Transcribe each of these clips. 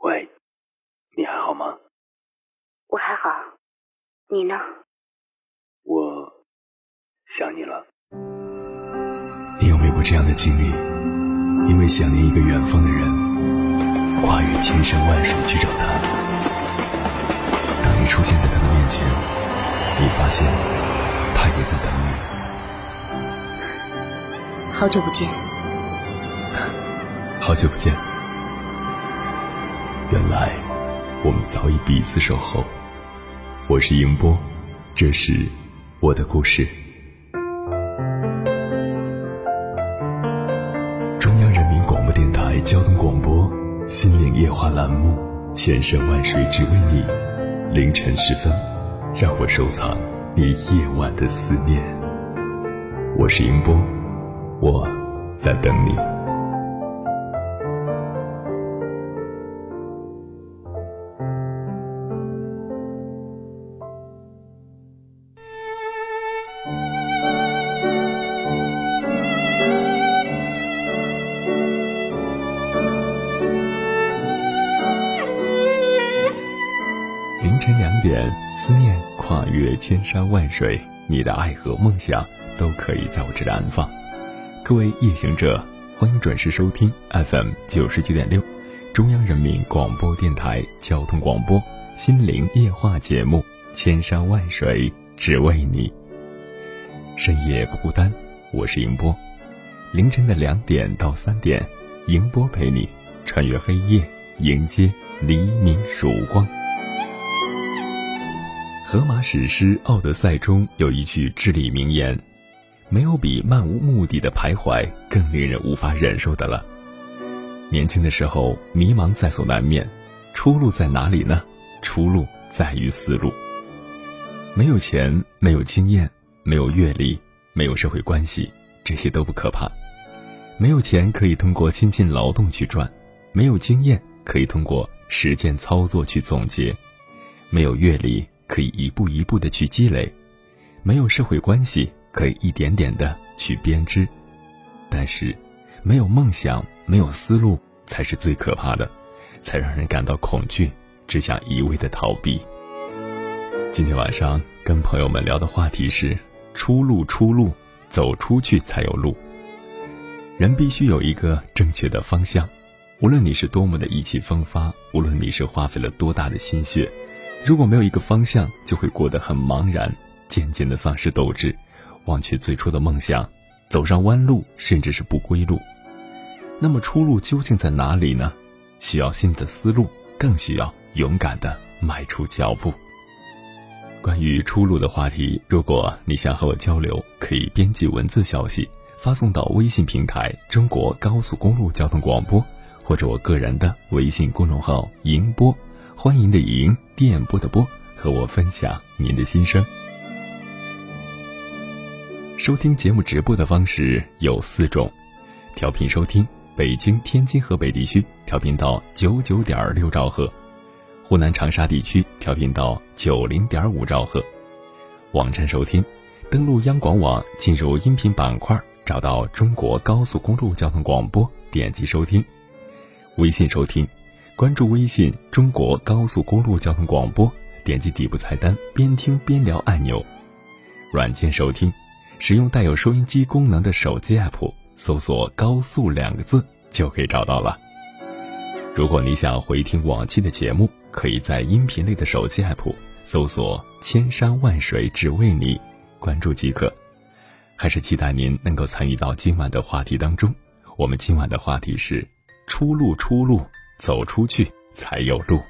喂，你还好吗？我还好，你呢？我想你了。你有没有过这样的经历？因为想念一个远方的人，跨越千山万水去找他。当你出现在他的面前，你发现他也在等你。好久不见。好久不见。原来我们早已彼此守候。我是迎波，这是我的故事。中央人民广播电台交通广播《心灵夜话》栏目，千山万水只为你。凌晨时分，让我收藏你夜晚的思念。我是迎波，我在等你。凌晨两点，思念跨越千山万水，你的爱和梦想都可以在我这里安放。各位夜行者，欢迎准时收听 FM 九十九点六，中央人民广播电台交通广播《心灵夜话》节目《千山万水只为你》。深夜不孤单，我是迎波。凌晨的两点到三点，迎波陪你穿越黑夜，迎接黎明曙光。荷马史诗《奥德赛》中有一句至理名言：“没有比漫无目的的徘徊更令人无法忍受的了。”年轻的时候迷茫在所难免，出路在哪里呢？出路在于思路。没有钱，没有经验，没有阅历，没有社会关系，这些都不可怕。没有钱可以通过亲近劳动去赚，没有经验可以通过实践操作去总结，没有阅历。可以一步一步的去积累，没有社会关系可以一点点的去编织，但是没有梦想、没有思路才是最可怕的，才让人感到恐惧，只想一味的逃避。今天晚上跟朋友们聊的话题是：出路，出路，走出去才有路。人必须有一个正确的方向，无论你是多么的意气风发，无论你是花费了多大的心血。如果没有一个方向，就会过得很茫然，渐渐的丧失斗志，忘却最初的梦想，走上弯路，甚至是不归路。那么出路究竟在哪里呢？需要新的思路，更需要勇敢的迈出脚步。关于出路的话题，如果你想和我交流，可以编辑文字消息发送到微信平台“中国高速公路交通广播”，或者我个人的微信公众号“迎波”。欢迎的迎，电波的波，和我分享您的心声。收听节目直播的方式有四种：调频收听北京、天津、河北地区调频到九九点六兆赫；湖南长沙地区调频到九零点五兆赫；网站收听，登录央广网，进入音频板块，找到中国高速公路交通广播，点击收听；微信收听。关注微信“中国高速公路交通广播”，点击底部菜单“边听边聊”按钮。软件收听，使用带有收音机功能的手机 app，搜索“高速”两个字就可以找到了。如果你想回听往期的节目，可以在音频类的手机 app 搜索“千山万水只为你”，关注即可。还是期待您能够参与到今晚的话题当中。我们今晚的话题是“出路，出路”。走出去才有路。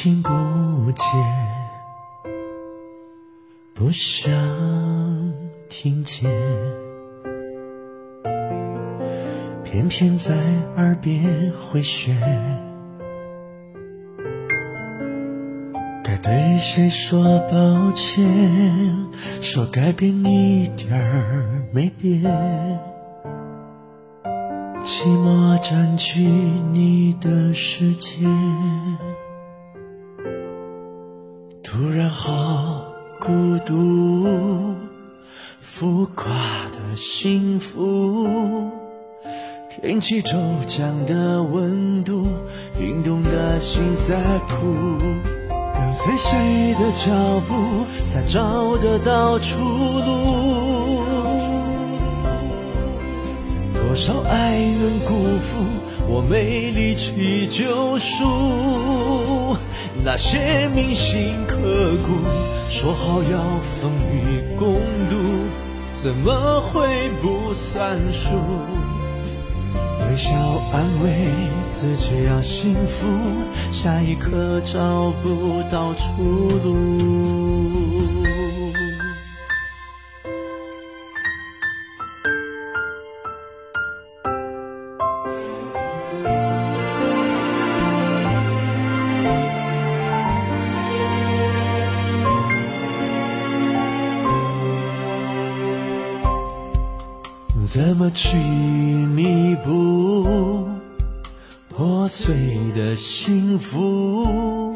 听不见，不想听见。偏偏在耳边回旋，该对谁说抱歉？说改变一点儿没变。寂寞占据你的世界，突然好孤独，浮夸的幸福。天气骤降的温度，冰冻的心在哭。跟随谁的脚步，才找得到出路？多少爱人辜负，我没力气救赎那些铭心刻骨，说好要风雨共度，怎么会不算数？微笑安慰自己要幸福，下一刻找不到出路。怎么去弥补破碎的幸福？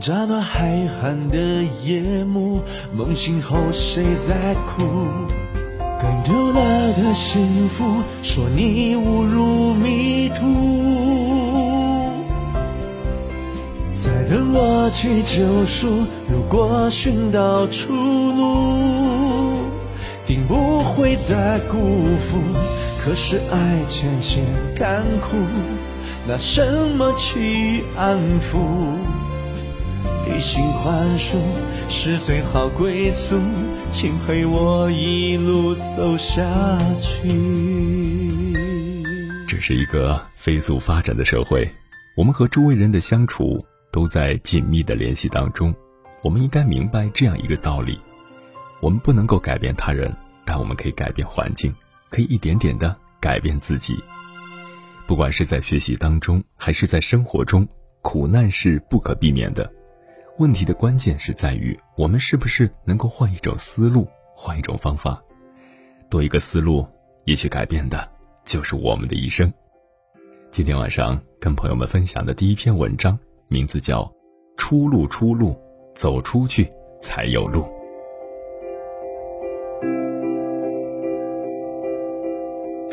乍暖还寒的夜幕，梦醒后谁在哭？跟丢了的幸福，说你误入迷途，在等我去救赎。如果寻到出路。不会再辜负，可是爱渐渐干枯，拿什么去安抚？理性宽恕是最好归宿，请陪我一路走下去。这是一个飞速发展的社会，我们和周围人的相处都在紧密的联系当中。我们应该明白这样一个道理。我们不能够改变他人，但我们可以改变环境，可以一点点的改变自己。不管是在学习当中，还是在生活中，苦难是不可避免的。问题的关键是在于我们是不是能够换一种思路，换一种方法。多一个思路，也许改变的就是我们的一生。今天晚上跟朋友们分享的第一篇文章，名字叫《出路，出路，走出去才有路》。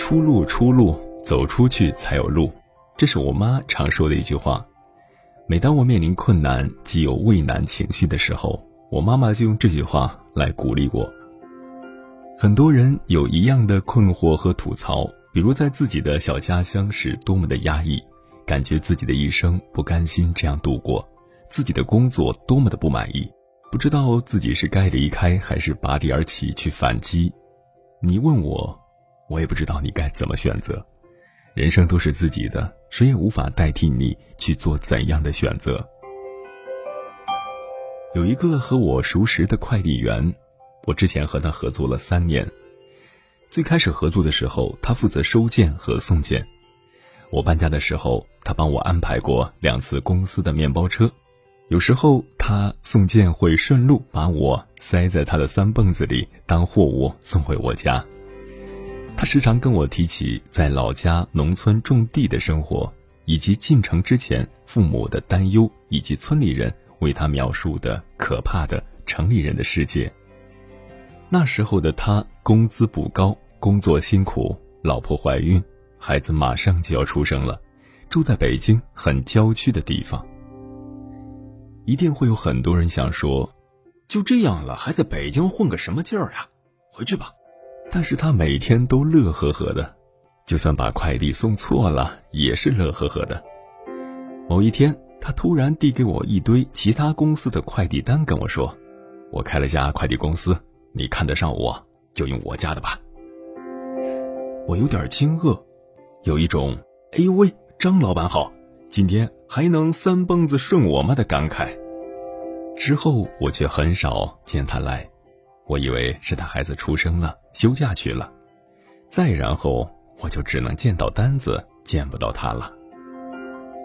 出路，出路，走出去才有路，这是我妈常说的一句话。每当我面临困难、既有畏难情绪的时候，我妈妈就用这句话来鼓励我。很多人有一样的困惑和吐槽，比如在自己的小家乡是多么的压抑，感觉自己的一生不甘心这样度过，自己的工作多么的不满意，不知道自己是该离开还是拔地而起去反击。你问我。我也不知道你该怎么选择，人生都是自己的，谁也无法代替你去做怎样的选择。有一个和我熟识的快递员，我之前和他合作了三年。最开始合作的时候，他负责收件和送件。我搬家的时候，他帮我安排过两次公司的面包车。有时候他送件会顺路把我塞在他的三蹦子里当货物送回我家。他时常跟我提起在老家农村种地的生活，以及进城之前父母的担忧，以及村里人为他描述的可怕的城里人的世界。那时候的他工资不高，工作辛苦，老婆怀孕，孩子马上就要出生了，住在北京很郊区的地方。一定会有很多人想说，就这样了，还在北京混个什么劲儿呀？回去吧。但是他每天都乐呵呵的，就算把快递送错了，也是乐呵呵的。某一天，他突然递给我一堆其他公司的快递单，跟我说：“我开了家快递公司，你看得上我就用我家的吧。”我有点惊愕，有一种“哎呦喂，张老板好，今天还能三蹦子顺我吗”的感慨。之后我却很少见他来。我以为是他孩子出生了，休假去了，再然后我就只能见到单子，见不到他了。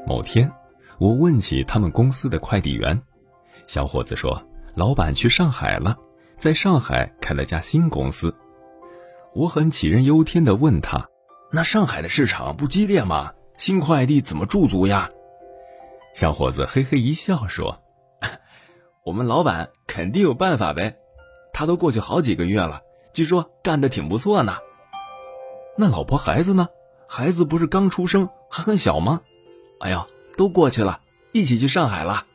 某天，我问起他们公司的快递员，小伙子说：“老板去上海了，在上海开了家新公司。”我很杞人忧天的问他：“那上海的市场不激烈吗？新快递怎么驻足呀？”小伙子嘿嘿一笑说：“ 我们老板肯定有办法呗，他都过去好几个月了，据说干得挺不错呢。那老婆孩子呢？孩子不是刚出生，还很小吗？哎呀，都过去了，一起去上海了。”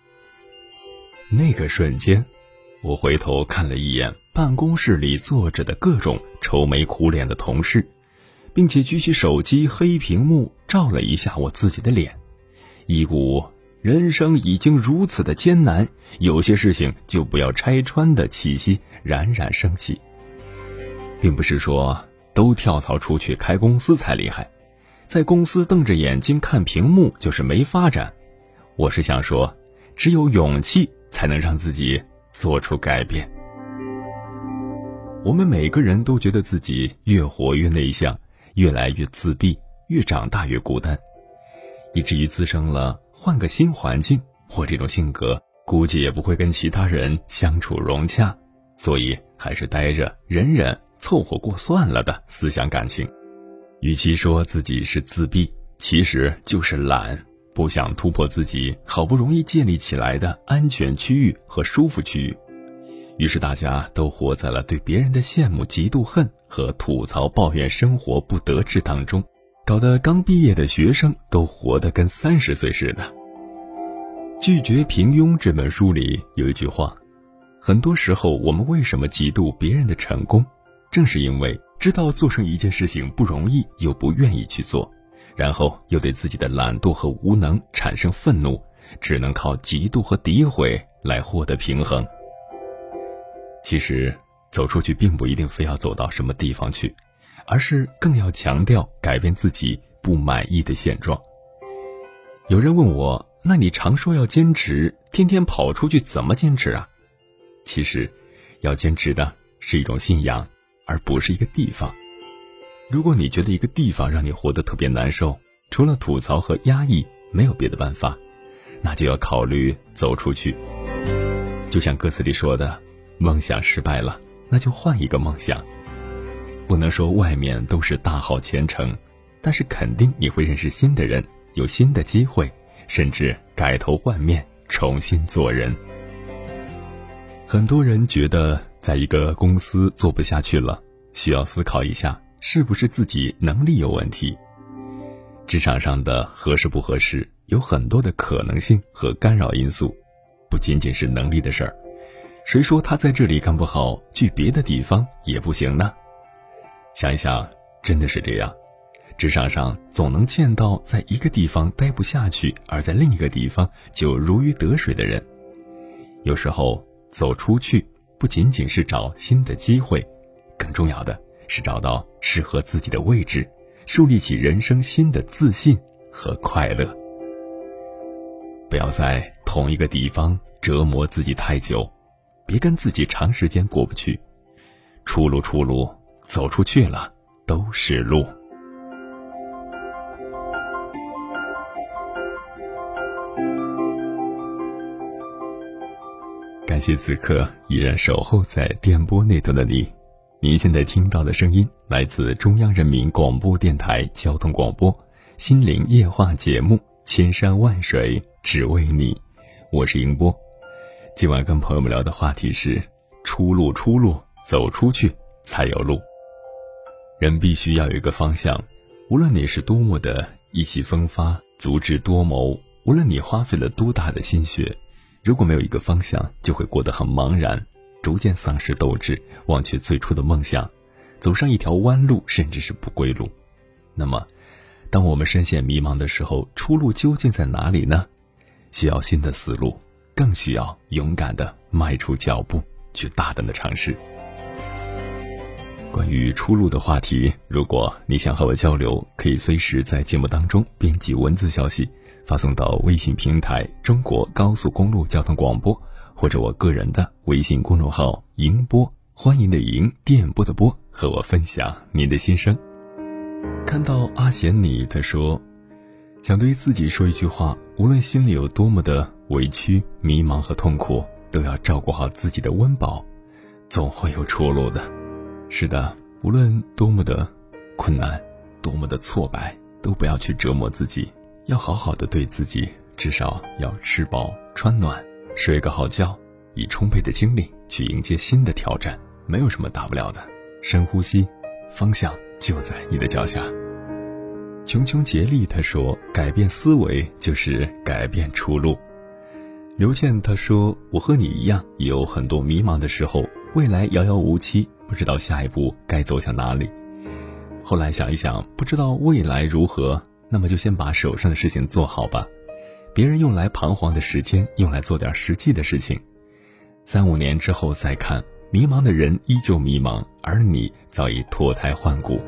那个瞬间，我回头看了一眼办公室里坐着的各种愁眉苦脸的同事，并且举起手机黑屏幕照了一下我自己的脸，一股人生已经如此的艰难，有些事情就不要拆穿的气息冉冉升起。并不是说都跳槽出去开公司才厉害，在公司瞪着眼睛看屏幕就是没发展。我是想说，只有勇气。才能让自己做出改变。我们每个人都觉得自己越活越内向，越来越自闭，越长大越孤单，以至于滋生了换个新环境，我这种性格估计也不会跟其他人相处融洽，所以还是待着忍忍，凑合过算了的思想感情。与其说自己是自闭，其实就是懒。不想突破自己好不容易建立起来的安全区域和舒服区域，于是大家都活在了对别人的羡慕、嫉妒、恨和吐槽、抱怨生活不得志当中，搞得刚毕业的学生都活得跟三十岁似的。《拒绝平庸》这本书里有一句话：很多时候，我们为什么嫉妒别人的成功，正是因为知道做成一件事情不容易，又不愿意去做。然后又对自己的懒惰和无能产生愤怒，只能靠嫉妒和诋毁来获得平衡。其实，走出去并不一定非要走到什么地方去，而是更要强调改变自己不满意的现状。有人问我：“那你常说要坚持，天天跑出去怎么坚持啊？”其实，要坚持的是一种信仰，而不是一个地方。如果你觉得一个地方让你活得特别难受，除了吐槽和压抑，没有别的办法，那就要考虑走出去。就像歌词里说的：“梦想失败了，那就换一个梦想。”不能说外面都是大好前程，但是肯定你会认识新的人，有新的机会，甚至改头换面，重新做人。很多人觉得在一个公司做不下去了，需要思考一下。是不是自己能力有问题？职场上的合适不合适，有很多的可能性和干扰因素，不仅仅是能力的事儿。谁说他在这里干不好，去别的地方也不行呢？想一想，真的是这样。职场上总能见到在一个地方待不下去，而在另一个地方就如鱼得水的人。有时候走出去，不仅仅是找新的机会，更重要的。是找到适合自己的位置，树立起人生新的自信和快乐。不要在同一个地方折磨自己太久，别跟自己长时间过不去。出路，出路，走出去了都是路。感谢此刻依然守候在电波那头的你。您现在听到的声音来自中央人民广播电台交通广播《心灵夜话》节目《千山万水只为你》，我是迎波。今晚跟朋友们聊的话题是：出路，出路，走出去才有路。人必须要有一个方向，无论你是多么的意气风发、足智多谋，无论你花费了多大的心血，如果没有一个方向，就会过得很茫然。逐渐丧失斗志，忘却最初的梦想，走上一条弯路，甚至是不归路。那么，当我们深陷迷茫的时候，出路究竟在哪里呢？需要新的思路，更需要勇敢的迈出脚步，去大胆的尝试。关于出路的话题，如果你想和我交流，可以随时在节目当中编辑文字消息，发送到微信平台“中国高速公路交通广播”。或者我个人的微信公众号“迎波”，欢迎的迎，电波的波，和我分享您的心声。看到阿贤你，他说，想对自己说一句话：无论心里有多么的委屈、迷茫和痛苦，都要照顾好自己的温饱，总会有出路的。是的，无论多么的困难，多么的挫败，都不要去折磨自己，要好好的对自己，至少要吃饱穿暖，睡个好觉，以充沛的精力去迎接新的挑战。没有什么大不了的，深呼吸，方向就在你的脚下。穷穷竭力，他说：“改变思维就是改变出路。”刘倩他说：“我和你一样，也有很多迷茫的时候，未来遥遥无期，不知道下一步该走向哪里。后来想一想，不知道未来如何，那么就先把手上的事情做好吧。别人用来彷徨的时间，用来做点实际的事情。三五年之后再看。”迷茫的人依旧迷茫，而你早已脱胎换骨。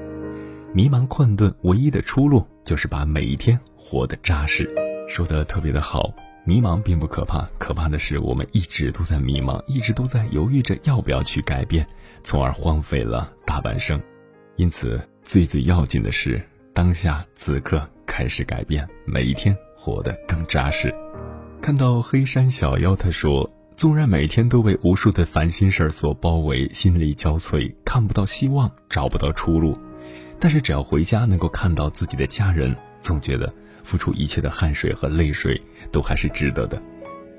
迷茫困顿，唯一的出路就是把每一天活得扎实。说的特别的好，迷茫并不可怕，可怕的是我们一直都在迷茫，一直都在犹豫着要不要去改变，从而荒废了大半生。因此，最最要紧的是当下此刻开始改变，每一天活得更扎实。看到黑山小妖，他说。纵然每天都被无数的烦心事儿所包围，心力交瘁，看不到希望，找不到出路，但是只要回家能够看到自己的家人，总觉得付出一切的汗水和泪水都还是值得的。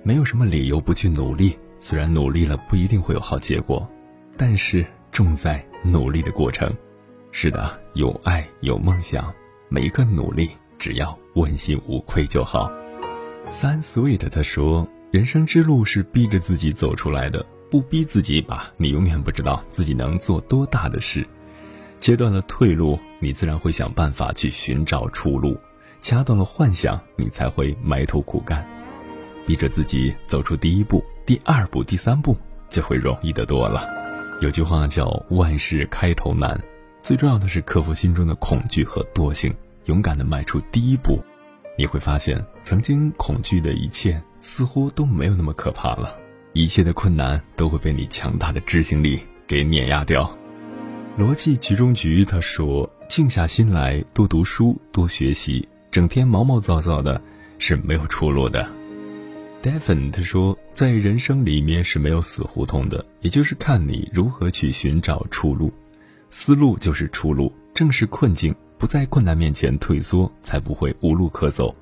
没有什么理由不去努力，虽然努力了不一定会有好结果，但是重在努力的过程。是的，有爱有梦想，每一个努力只要问心无愧就好。三 sweet 他说。人生之路是逼着自己走出来的，不逼自己吧，你永远不知道自己能做多大的事。切断了退路，你自然会想办法去寻找出路；掐断了幻想，你才会埋头苦干。逼着自己走出第一步、第二步、第三步，就会容易得多了。有句话叫“万事开头难”，最重要的是克服心中的恐惧和惰性，勇敢的迈出第一步。你会发现，曾经恐惧的一切。似乎都没有那么可怕了，一切的困难都会被你强大的执行力给碾压掉。逻辑局中局他说：“静下心来，多读书，多学习，整天毛毛躁躁的，是没有出路的。” Devon 他说：“在人生里面是没有死胡同的，也就是看你如何去寻找出路。思路就是出路，正是困境，不在困难面前退缩，才不会无路可走。”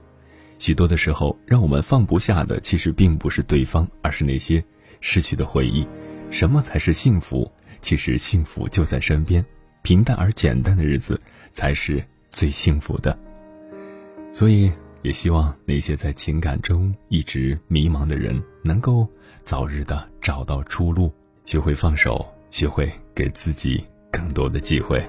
许多的时候，让我们放不下的，其实并不是对方，而是那些失去的回忆。什么才是幸福？其实幸福就在身边，平淡而简单的日子才是最幸福的。所以，也希望那些在情感中一直迷茫的人，能够早日的找到出路，学会放手，学会给自己更多的机会。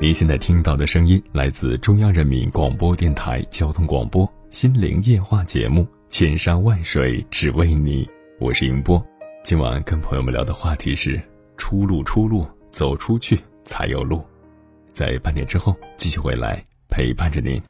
您现在听到的声音来自中央人民广播电台交通广播。心灵夜话节目，千山万水只为你，我是迎波。今晚跟朋友们聊的话题是出路，出路，走出去才有路。在半点之后继续回来陪伴着您。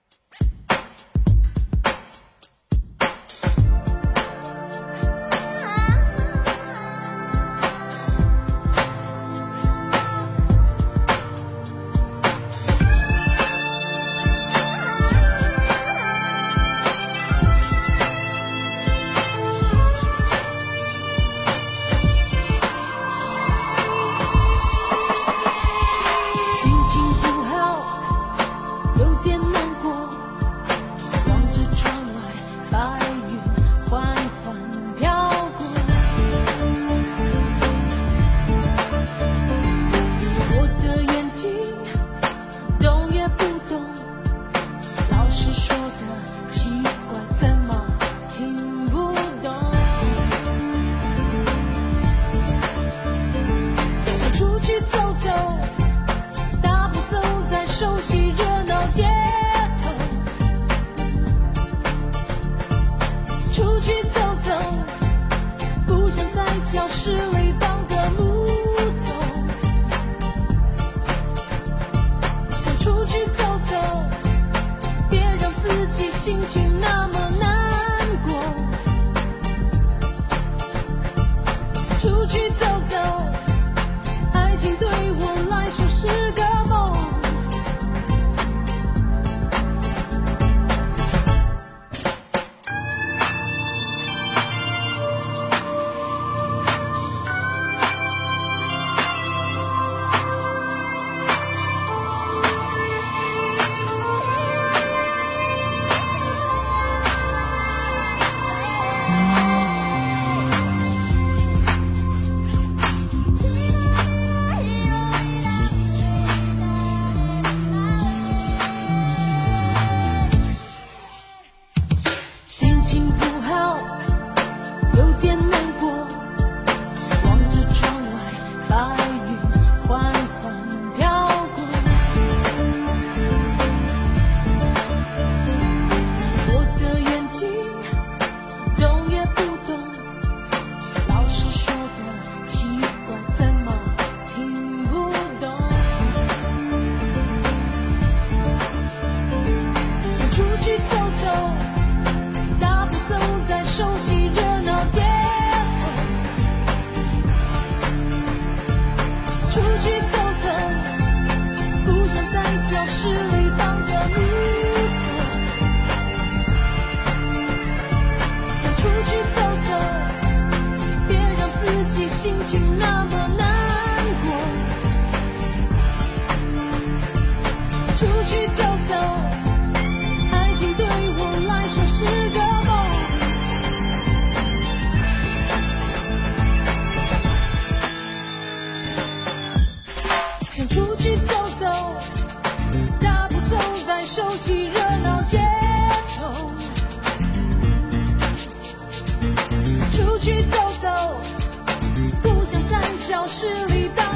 不想在教室里待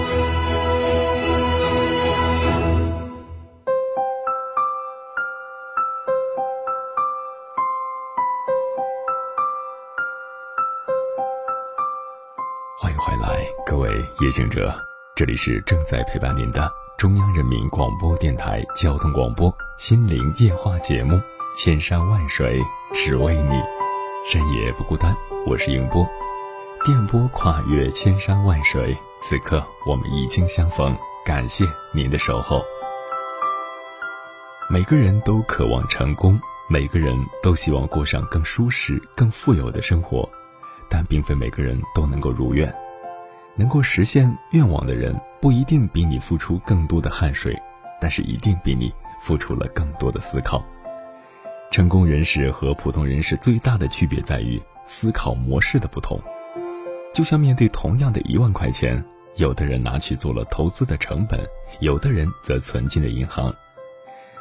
夜行者，这里是正在陪伴您的中央人民广播电台交通广播心灵夜话节目《千山万水只为你》，深夜不孤单，我是迎波，电波跨越千山万水，此刻我们已经相逢，感谢您的守候。每个人都渴望成功，每个人都希望过上更舒适、更富有的生活。但并非每个人都能够如愿，能够实现愿望的人不一定比你付出更多的汗水，但是一定比你付出了更多的思考。成功人士和普通人士最大的区别在于思考模式的不同。就像面对同样的一万块钱，有的人拿去做了投资的成本，有的人则存进了银行，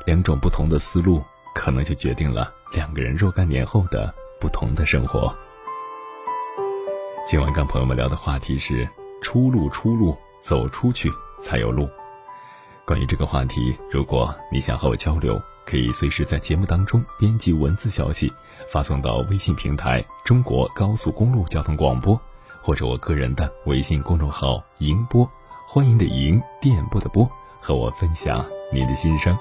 两种不同的思路，可能就决定了两个人若干年后的不同的生活。今晚跟朋友们聊的话题是“出路，出路，走出去才有路”。关于这个话题，如果你想和我交流，可以随时在节目当中编辑文字消息，发送到微信平台“中国高速公路交通广播”，或者我个人的微信公众号“迎播”，欢迎的迎，电波的波，和我分享您的心声。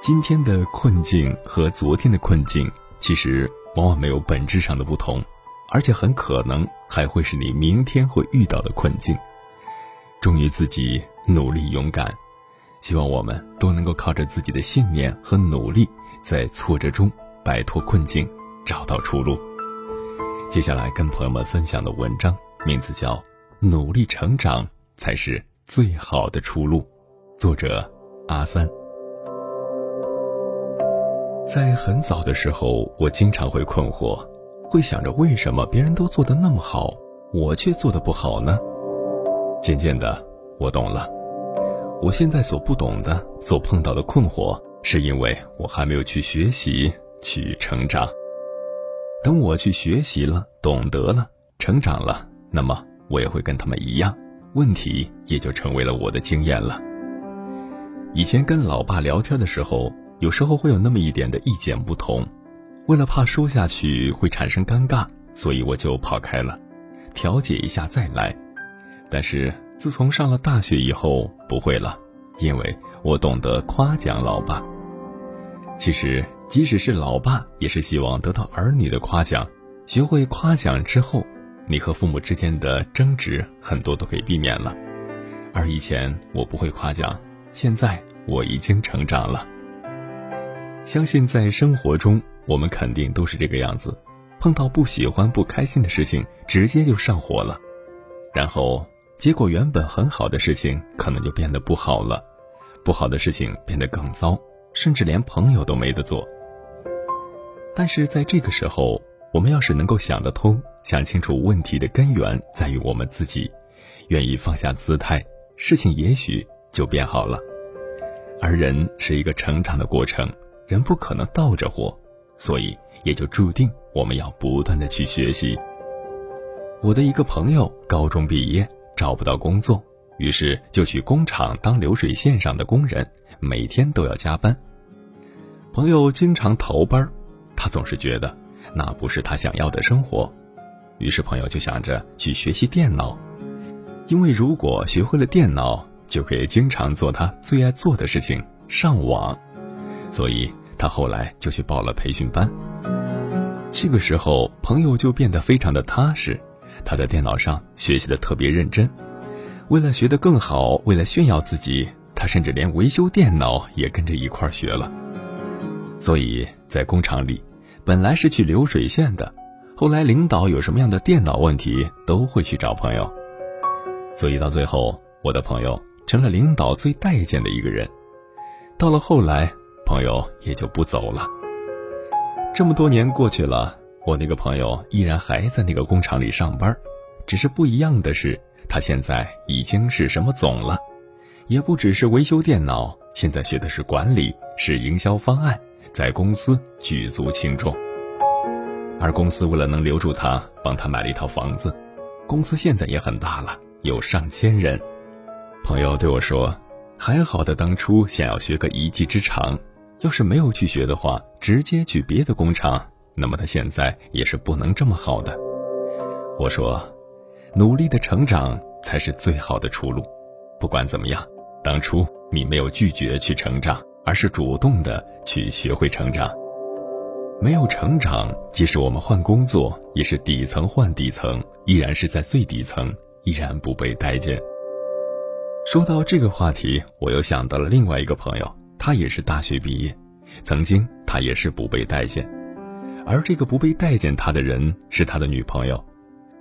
今天的困境和昨天的困境，其实。往往没有本质上的不同，而且很可能还会是你明天会遇到的困境。忠于自己，努力勇敢，希望我们都能够靠着自己的信念和努力，在挫折中摆脱困境，找到出路。接下来跟朋友们分享的文章名字叫《努力成长才是最好的出路》，作者阿三。在很早的时候，我经常会困惑，会想着为什么别人都做得那么好，我却做得不好呢？渐渐的，我懂了，我现在所不懂的、所碰到的困惑，是因为我还没有去学习、去成长。等我去学习了、懂得了、成长了，那么我也会跟他们一样，问题也就成为了我的经验了。以前跟老爸聊天的时候。有时候会有那么一点的意见不同，为了怕说下去会产生尴尬，所以我就跑开了，调解一下再来。但是自从上了大学以后，不会了，因为我懂得夸奖老爸。其实，即使是老爸，也是希望得到儿女的夸奖。学会夸奖之后，你和父母之间的争执很多都可以避免了。而以前我不会夸奖，现在我已经成长了。相信在生活中，我们肯定都是这个样子。碰到不喜欢、不开心的事情，直接就上火了，然后结果原本很好的事情可能就变得不好了，不好的事情变得更糟，甚至连朋友都没得做。但是在这个时候，我们要是能够想得通，想清楚问题的根源在于我们自己，愿意放下姿态，事情也许就变好了。而人是一个成长的过程，人不可能倒着活，所以也就注定我们要不断的去学习。我的一个朋友高中毕业找不到工作，于是就去工厂当流水线上的工人，每天都要加班。朋友经常逃班，他总是觉得那不是他想要的生活，于是朋友就想着去学习电脑，因为如果学会了电脑。就可以经常做他最爱做的事情——上网，所以他后来就去报了培训班。这个时候，朋友就变得非常的踏实，他在电脑上学习的特别认真。为了学得更好，为了炫耀自己，他甚至连维修电脑也跟着一块儿学了。所以在工厂里，本来是去流水线的，后来领导有什么样的电脑问题，都会去找朋友。所以到最后，我的朋友。成了领导最待见的一个人。到了后来，朋友也就不走了。这么多年过去了，我那个朋友依然还在那个工厂里上班，只是不一样的是，他现在已经是什么总了，也不只是维修电脑，现在学的是管理，是营销方案，在公司举足轻重。而公司为了能留住他，帮他买了一套房子。公司现在也很大了，有上千人。朋友对我说：“还好的，当初想要学个一技之长，要是没有去学的话，直接去别的工厂，那么他现在也是不能这么好的。”我说：“努力的成长才是最好的出路。不管怎么样，当初你没有拒绝去成长，而是主动的去学会成长。没有成长，即使我们换工作，也是底层换底层，依然是在最底层，依然不被待见。”说到这个话题，我又想到了另外一个朋友，他也是大学毕业，曾经他也是不被待见，而这个不被待见他的人是他的女朋友，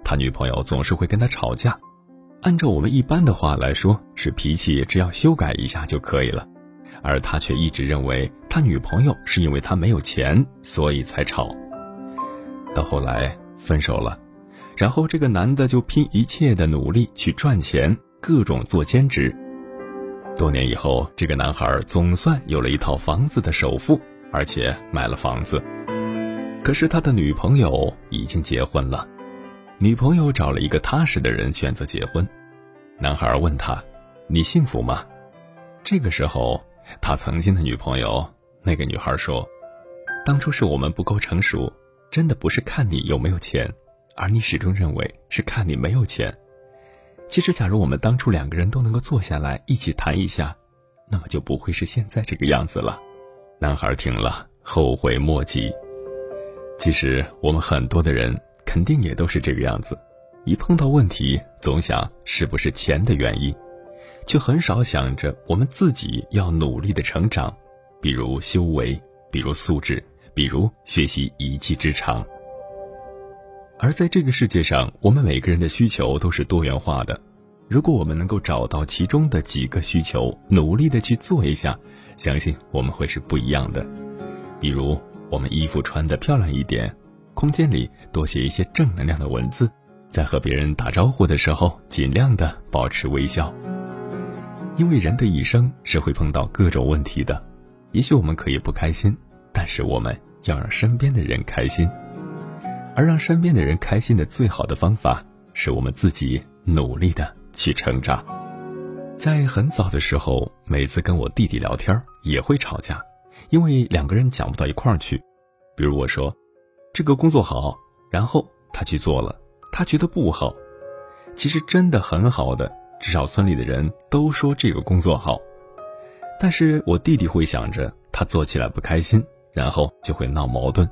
他女朋友总是会跟他吵架，按照我们一般的话来说，是脾气只要修改一下就可以了，而他却一直认为他女朋友是因为他没有钱，所以才吵。到后来分手了，然后这个男的就拼一切的努力去赚钱。各种做兼职，多年以后，这个男孩总算有了一套房子的首付，而且买了房子。可是他的女朋友已经结婚了，女朋友找了一个踏实的人选择结婚。男孩问他：“你幸福吗？”这个时候，他曾经的女朋友那个女孩说：“当初是我们不够成熟，真的不是看你有没有钱，而你始终认为是看你没有钱。”其实，假如我们当初两个人都能够坐下来一起谈一下，那么就不会是现在这个样子了。男孩听了后悔莫及。其实，我们很多的人肯定也都是这个样子，一碰到问题总想是不是钱的原因，却很少想着我们自己要努力的成长，比如修为，比如素质，比如学习一技之长。而在这个世界上，我们每个人的需求都是多元化的。如果我们能够找到其中的几个需求，努力的去做一下，相信我们会是不一样的。比如，我们衣服穿的漂亮一点，空间里多写一些正能量的文字，在和别人打招呼的时候，尽量的保持微笑。因为人的一生是会碰到各种问题的，也许我们可以不开心，但是我们要让身边的人开心。而让身边的人开心的最好的方法，是我们自己努力的去成长。在很早的时候，每次跟我弟弟聊天也会吵架，因为两个人讲不到一块儿去。比如我说这个工作好，然后他去做了，他觉得不好。其实真的很好的，至少村里的人都说这个工作好。但是我弟弟会想着他做起来不开心，然后就会闹矛盾，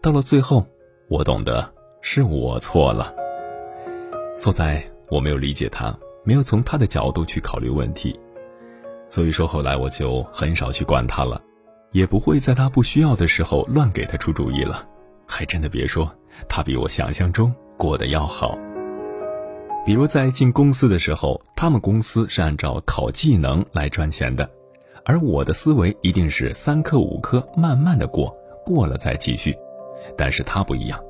到了最后。我懂得是我错了，错在我没有理解他，没有从他的角度去考虑问题，所以说后来我就很少去管他了，也不会在他不需要的时候乱给他出主意了。还真的别说，他比我想象中过得要好。比如在进公司的时候，他们公司是按照考技能来赚钱的，而我的思维一定是三科五科慢慢的过，过了再继续。但是他不一样，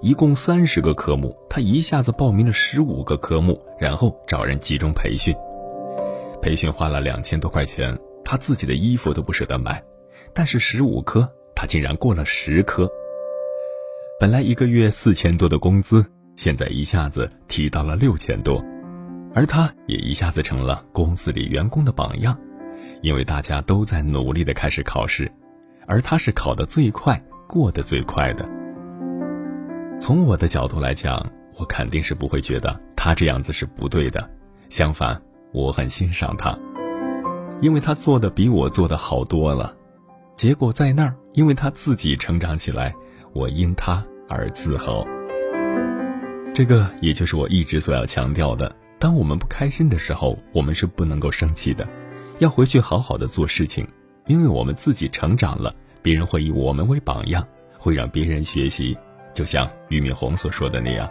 一共三十个科目，他一下子报名了十五个科目，然后找人集中培训。培训花了两千多块钱，他自己的衣服都不舍得买，但是十五科他竟然过了十科。本来一个月四千多的工资，现在一下子提到了六千多，而他也一下子成了公司里员工的榜样，因为大家都在努力的开始考试，而他是考得最快。过得最快的。从我的角度来讲，我肯定是不会觉得他这样子是不对的，相反，我很欣赏他，因为他做的比我做的好多了。结果在那儿，因为他自己成长起来，我因他而自豪。这个也就是我一直所要强调的：当我们不开心的时候，我们是不能够生气的，要回去好好的做事情，因为我们自己成长了。别人会以我们为榜样，会让别人学习。就像俞敏洪所说的那样，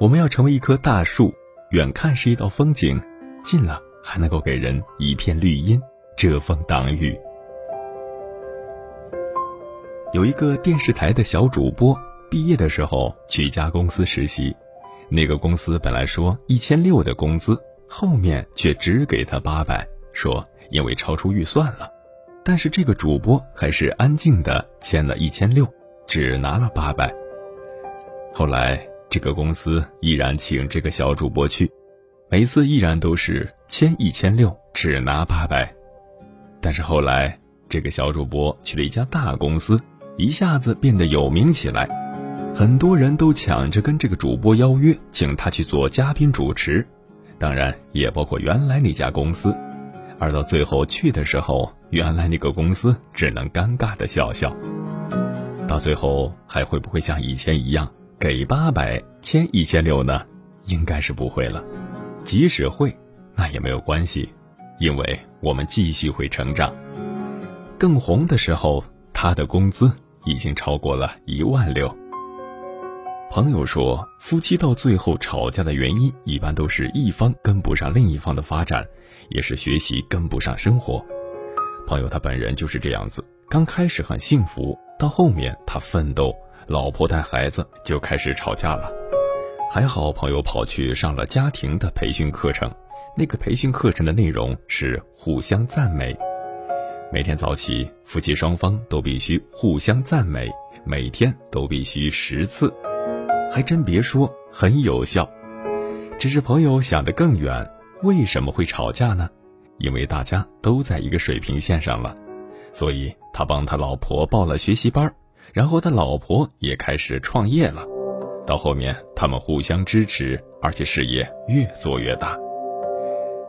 我们要成为一棵大树，远看是一道风景，近了还能够给人一片绿荫，遮风挡雨。有一个电视台的小主播，毕业的时候去一家公司实习，那个公司本来说一千六的工资，后面却只给他八百，说因为超出预算了。但是这个主播还是安静的签了一千六，只拿了八百。后来这个公司依然请这个小主播去，每次依然都是签一千六，只拿八百。但是后来这个小主播去了一家大公司，一下子变得有名起来，很多人都抢着跟这个主播邀约，请他去做嘉宾主持，当然也包括原来那家公司。而到最后去的时候，原来那个公司只能尴尬的笑笑。到最后还会不会像以前一样给八百签一千六呢？应该是不会了。即使会，那也没有关系，因为我们继续会成长。更红的时候，他的工资已经超过了一万六。朋友说，夫妻到最后吵架的原因，一般都是一方跟不上另一方的发展。也是学习跟不上生活，朋友他本人就是这样子。刚开始很幸福，到后面他奋斗，老婆带孩子就开始吵架了。还好朋友跑去上了家庭的培训课程，那个培训课程的内容是互相赞美。每天早起，夫妻双方都必须互相赞美，每天都必须十次。还真别说，很有效。只是朋友想得更远。为什么会吵架呢？因为大家都在一个水平线上了，所以他帮他老婆报了学习班，然后他老婆也开始创业了。到后面他们互相支持，而且事业越做越大。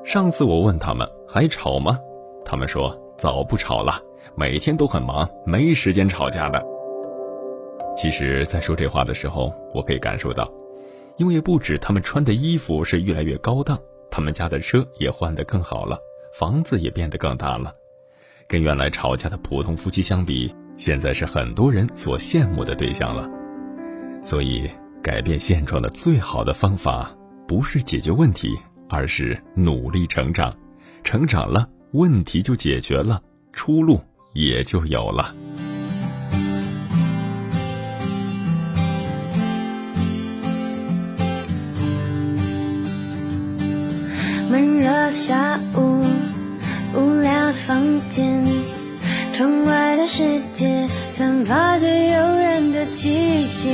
上次我问他们还吵吗？他们说早不吵了，每天都很忙，没时间吵架的。其实，在说这话的时候，我可以感受到，因为不止他们穿的衣服是越来越高档。他们家的车也换得更好了，房子也变得更大了，跟原来吵架的普通夫妻相比，现在是很多人所羡慕的对象了。所以，改变现状的最好的方法，不是解决问题，而是努力成长。成长了，问题就解决了，出路也就有了。下午，无聊的房间，窗外的世界散发着诱人的气息，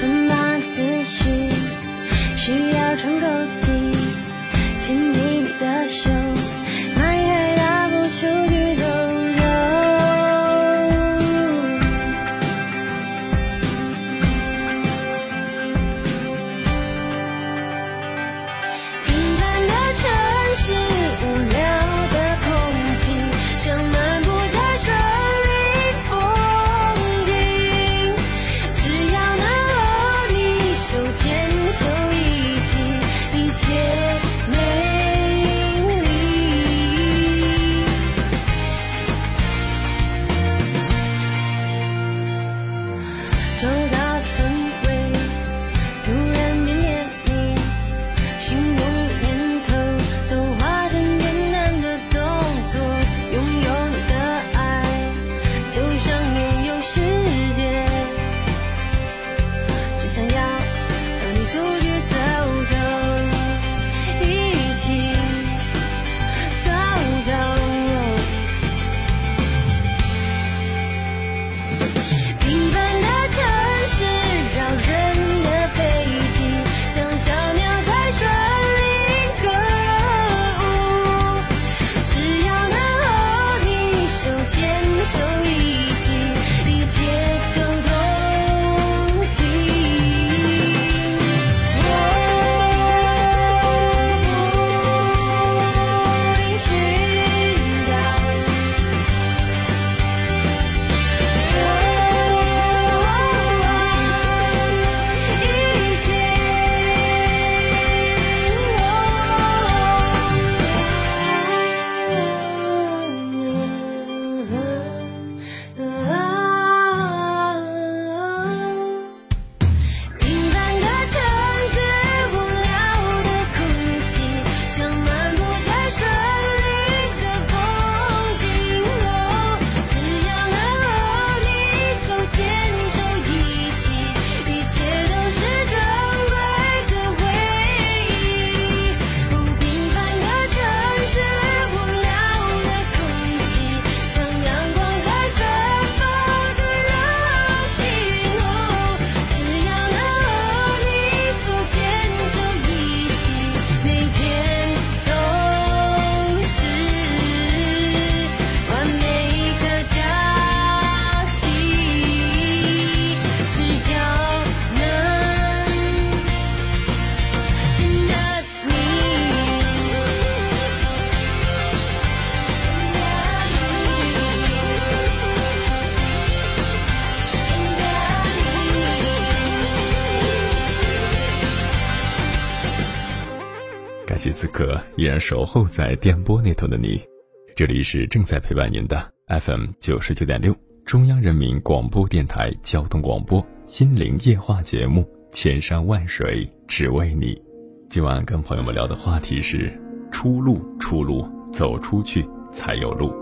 纷乱的思绪需要喘口气，牵起你的手。此刻依然守候在电波那头的你，这里是正在陪伴您的 FM 九十九点六中央人民广播电台交通广播心灵夜话节目《千山万水只为你》。今晚跟朋友们聊的话题是：出路，出路，走出去才有路。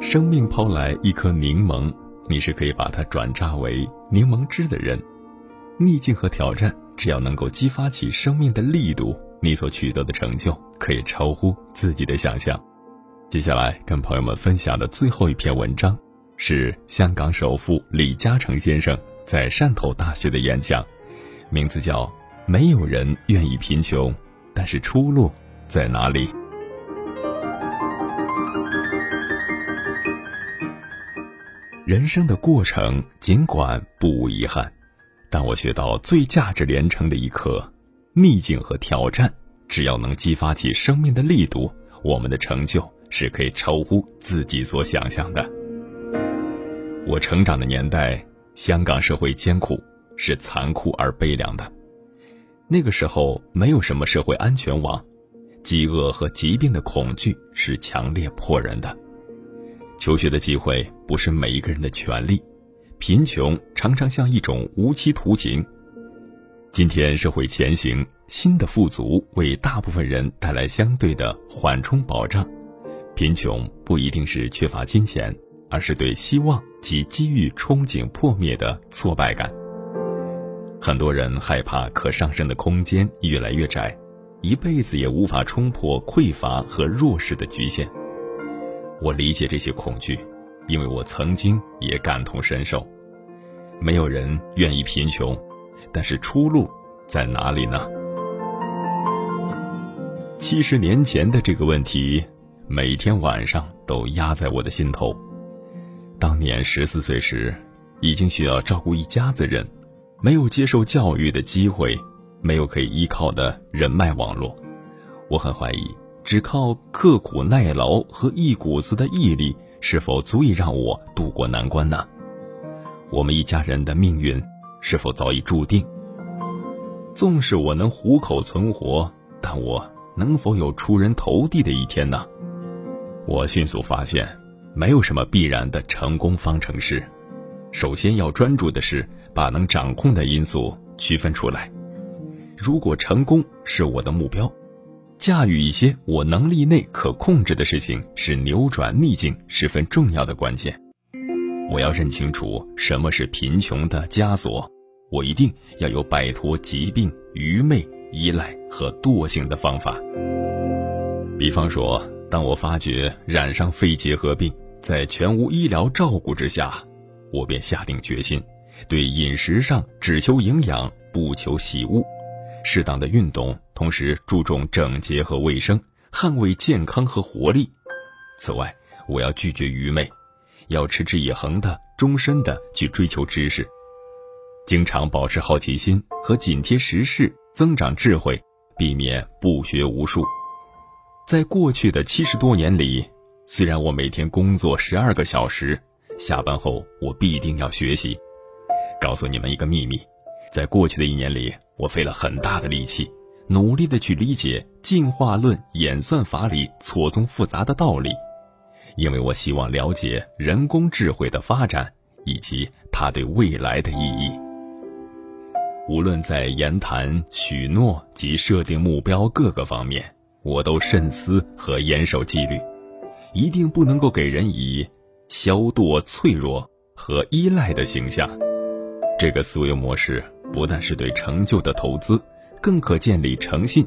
生命抛来一颗柠檬，你是可以把它转榨为柠檬汁的人。逆境和挑战，只要能够激发起生命的力度，你所取得的成就可以超乎自己的想象。接下来跟朋友们分享的最后一篇文章，是香港首富李嘉诚先生在汕头大学的演讲，名字叫《没有人愿意贫穷，但是出路在哪里》。人生的过程尽管不无遗憾，但我学到最价值连城的一课：逆境和挑战，只要能激发起生命的力度，我们的成就是可以超乎自己所想象的。我成长的年代，香港社会艰苦，是残酷而悲凉的。那个时候没有什么社会安全网，饥饿和疾病的恐惧是强烈迫人的。求学的机会不是每一个人的权利，贫穷常常像一种无期徒刑。今天社会前行，新的富足为大部分人带来相对的缓冲保障。贫穷不一定是缺乏金钱，而是对希望及机遇憧憬破灭的挫败感。很多人害怕可上升的空间越来越窄，一辈子也无法冲破匮乏和弱势的局限。我理解这些恐惧，因为我曾经也感同身受。没有人愿意贫穷，但是出路在哪里呢？七十年前的这个问题，每天晚上都压在我的心头。当年十四岁时，已经需要照顾一家子人，没有接受教育的机会，没有可以依靠的人脉网络，我很怀疑。只靠刻苦耐劳和一股子的毅力，是否足以让我渡过难关呢？我们一家人的命运是否早已注定？纵使我能虎口存活，但我能否有出人头地的一天呢？我迅速发现，没有什么必然的成功方程式。首先要专注的是把能掌控的因素区分出来。如果成功是我的目标。驾驭一些我能力内可控制的事情，是扭转逆境十分重要的关键。我要认清楚什么是贫穷的枷锁，我一定要有摆脱疾病、愚昧、依赖和惰性的方法。比方说，当我发觉染上肺结核病，在全无医疗照顾之下，我便下定决心，对饮食上只求营养，不求喜恶。适当的运动，同时注重整洁和卫生，捍卫健康和活力。此外，我要拒绝愚昧，要持之以恒的、终身的去追求知识，经常保持好奇心和紧贴时事，增长智慧，避免不学无术。在过去的七十多年里，虽然我每天工作十二个小时，下班后我必定要学习。告诉你们一个秘密，在过去的一年里。我费了很大的力气，努力的去理解进化论演算法里错综复杂的道理，因为我希望了解人工智慧的发展以及它对未来的意义。无论在言谈、许诺及设定目标各个方面，我都慎思和严守纪律，一定不能够给人以消惰、脆弱和依赖的形象。这个思维模式。不但是对成就的投资，更可建立诚信。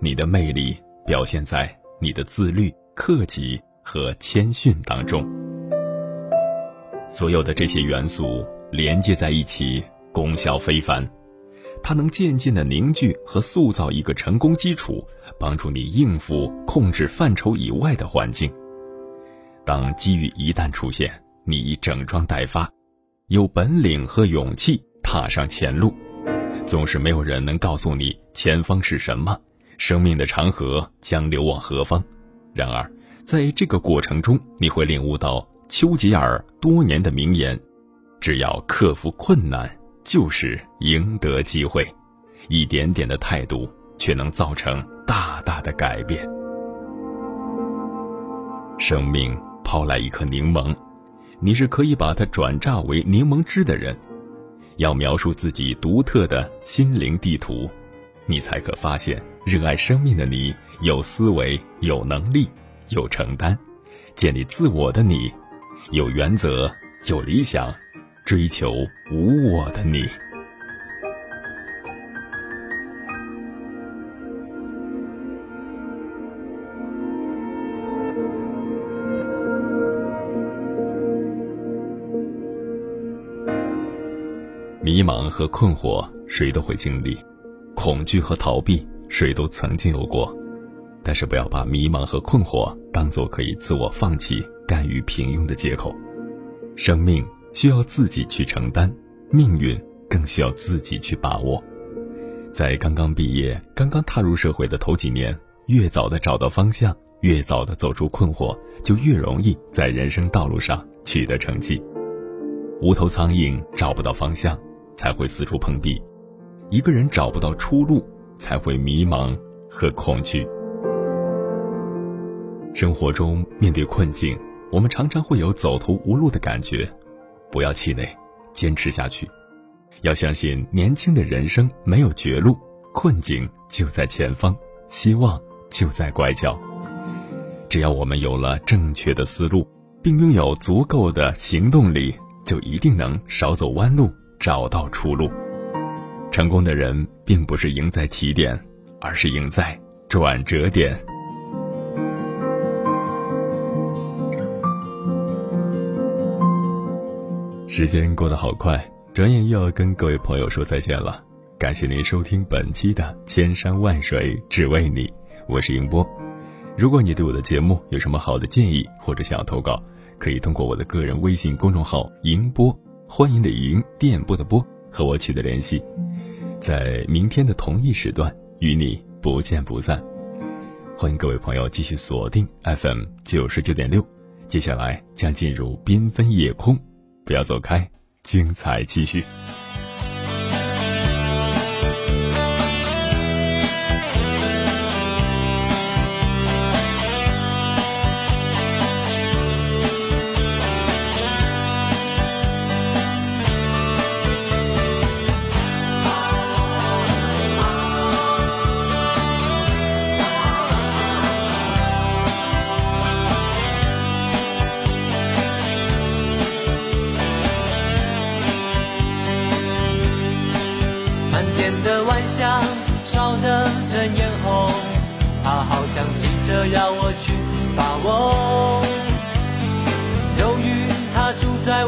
你的魅力表现在你的自律、克己和谦逊当中。所有的这些元素连接在一起，功效非凡。它能渐渐的凝聚和塑造一个成功基础，帮助你应付控制范畴以外的环境。当机遇一旦出现，你已整装待发，有本领和勇气。踏上前路，总是没有人能告诉你前方是什么，生命的长河将流往何方。然而，在这个过程中，你会领悟到丘吉尔多年的名言：只要克服困难，就是赢得机会。一点点的态度，却能造成大大的改变。生命抛来一颗柠檬，你是可以把它转榨为柠檬汁的人。要描述自己独特的心灵地图，你才可发现，热爱生命的你有思维、有能力、有承担，建立自我的你，有原则、有理想，追求无我的你。迷茫和困惑，谁都会经历；恐惧和逃避，谁都曾经有过。但是，不要把迷茫和困惑当做可以自我放弃、甘于平庸的借口。生命需要自己去承担，命运更需要自己去把握。在刚刚毕业、刚刚踏入社会的头几年，越早的找到方向，越早的走出困惑，就越容易在人生道路上取得成绩。无头苍蝇找不到方向。才会四处碰壁，一个人找不到出路，才会迷茫和恐惧。生活中面对困境，我们常常会有走投无路的感觉，不要气馁，坚持下去。要相信年轻的人生没有绝路，困境就在前方，希望就在拐角。只要我们有了正确的思路，并拥有足够的行动力，就一定能少走弯路。找到出路。成功的人并不是赢在起点，而是赢在转折点。时间过得好快，转眼又要跟各位朋友说再见了。感谢您收听本期的《千山万水只为你》，我是迎波。如果你对我的节目有什么好的建议，或者想要投稿，可以通过我的个人微信公众号“迎波”。欢迎的迎，电波的波，和我取得联系，在明天的同一时段与你不见不散。欢迎各位朋友继续锁定 FM 九十九点六，接下来将进入缤纷夜空，不要走开，精彩继续。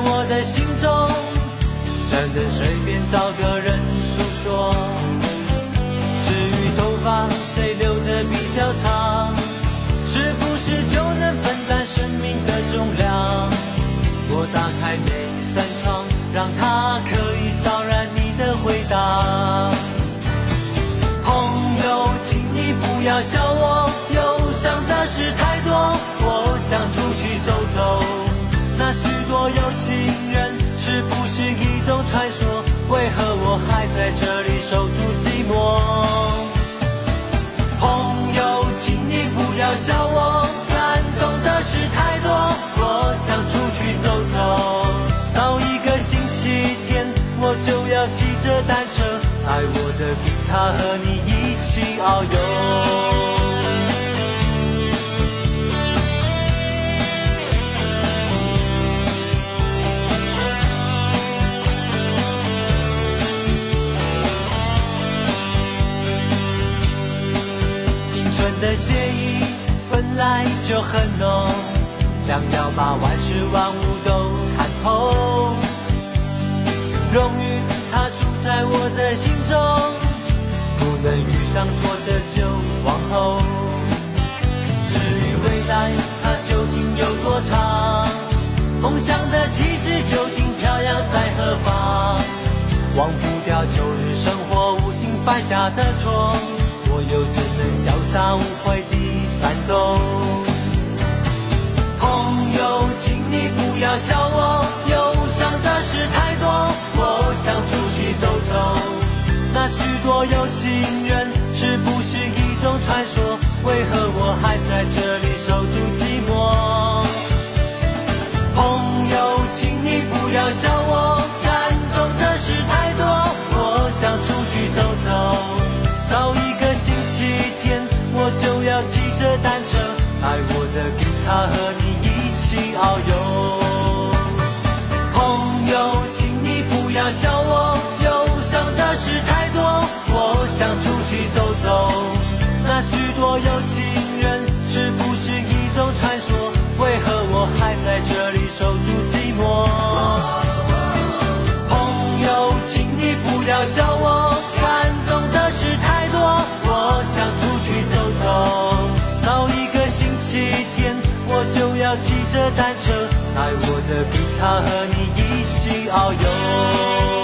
我的心中只能随便找个人诉说至于头发谁留的比较长？是不是就能分担生命的重量？我打开每扇窗让它可以骚扰你的回答。朋友请你不要笑我忧伤的事太多我想出在这里守住寂寞？朋友，请你不要笑我，感动的事太多。我想出去走走，到一个星期天，我就要骑着单车，爱我的吉他和你一起遨游。的写意本来就很浓，想要把万事万物都看透。荣誉它住在我的心中，不能遇上挫折就往后。至于未来它究竟有多长，梦想的旗帜究竟飘扬在何方？忘不掉旧日生活无心犯下的错。我又怎能潇洒无悔地战斗？朋友，请你不要笑我，忧伤的事太多，我想出去走走。那许多有情人，是不是一种传说？为何我还在这里守住寂寞？朋友，请你不要笑我，感动的事太多，我想出去走走。早已。要骑着单车，爱我的吉他和你一起遨游。朋友，请你不要笑我，忧伤的事太多，我想出去走走。那许多有情人，是不是一种传说？为何我还在这里守住寂寞？朋友，请你不要笑我，骑着单车，带我的吉他和你一起遨游。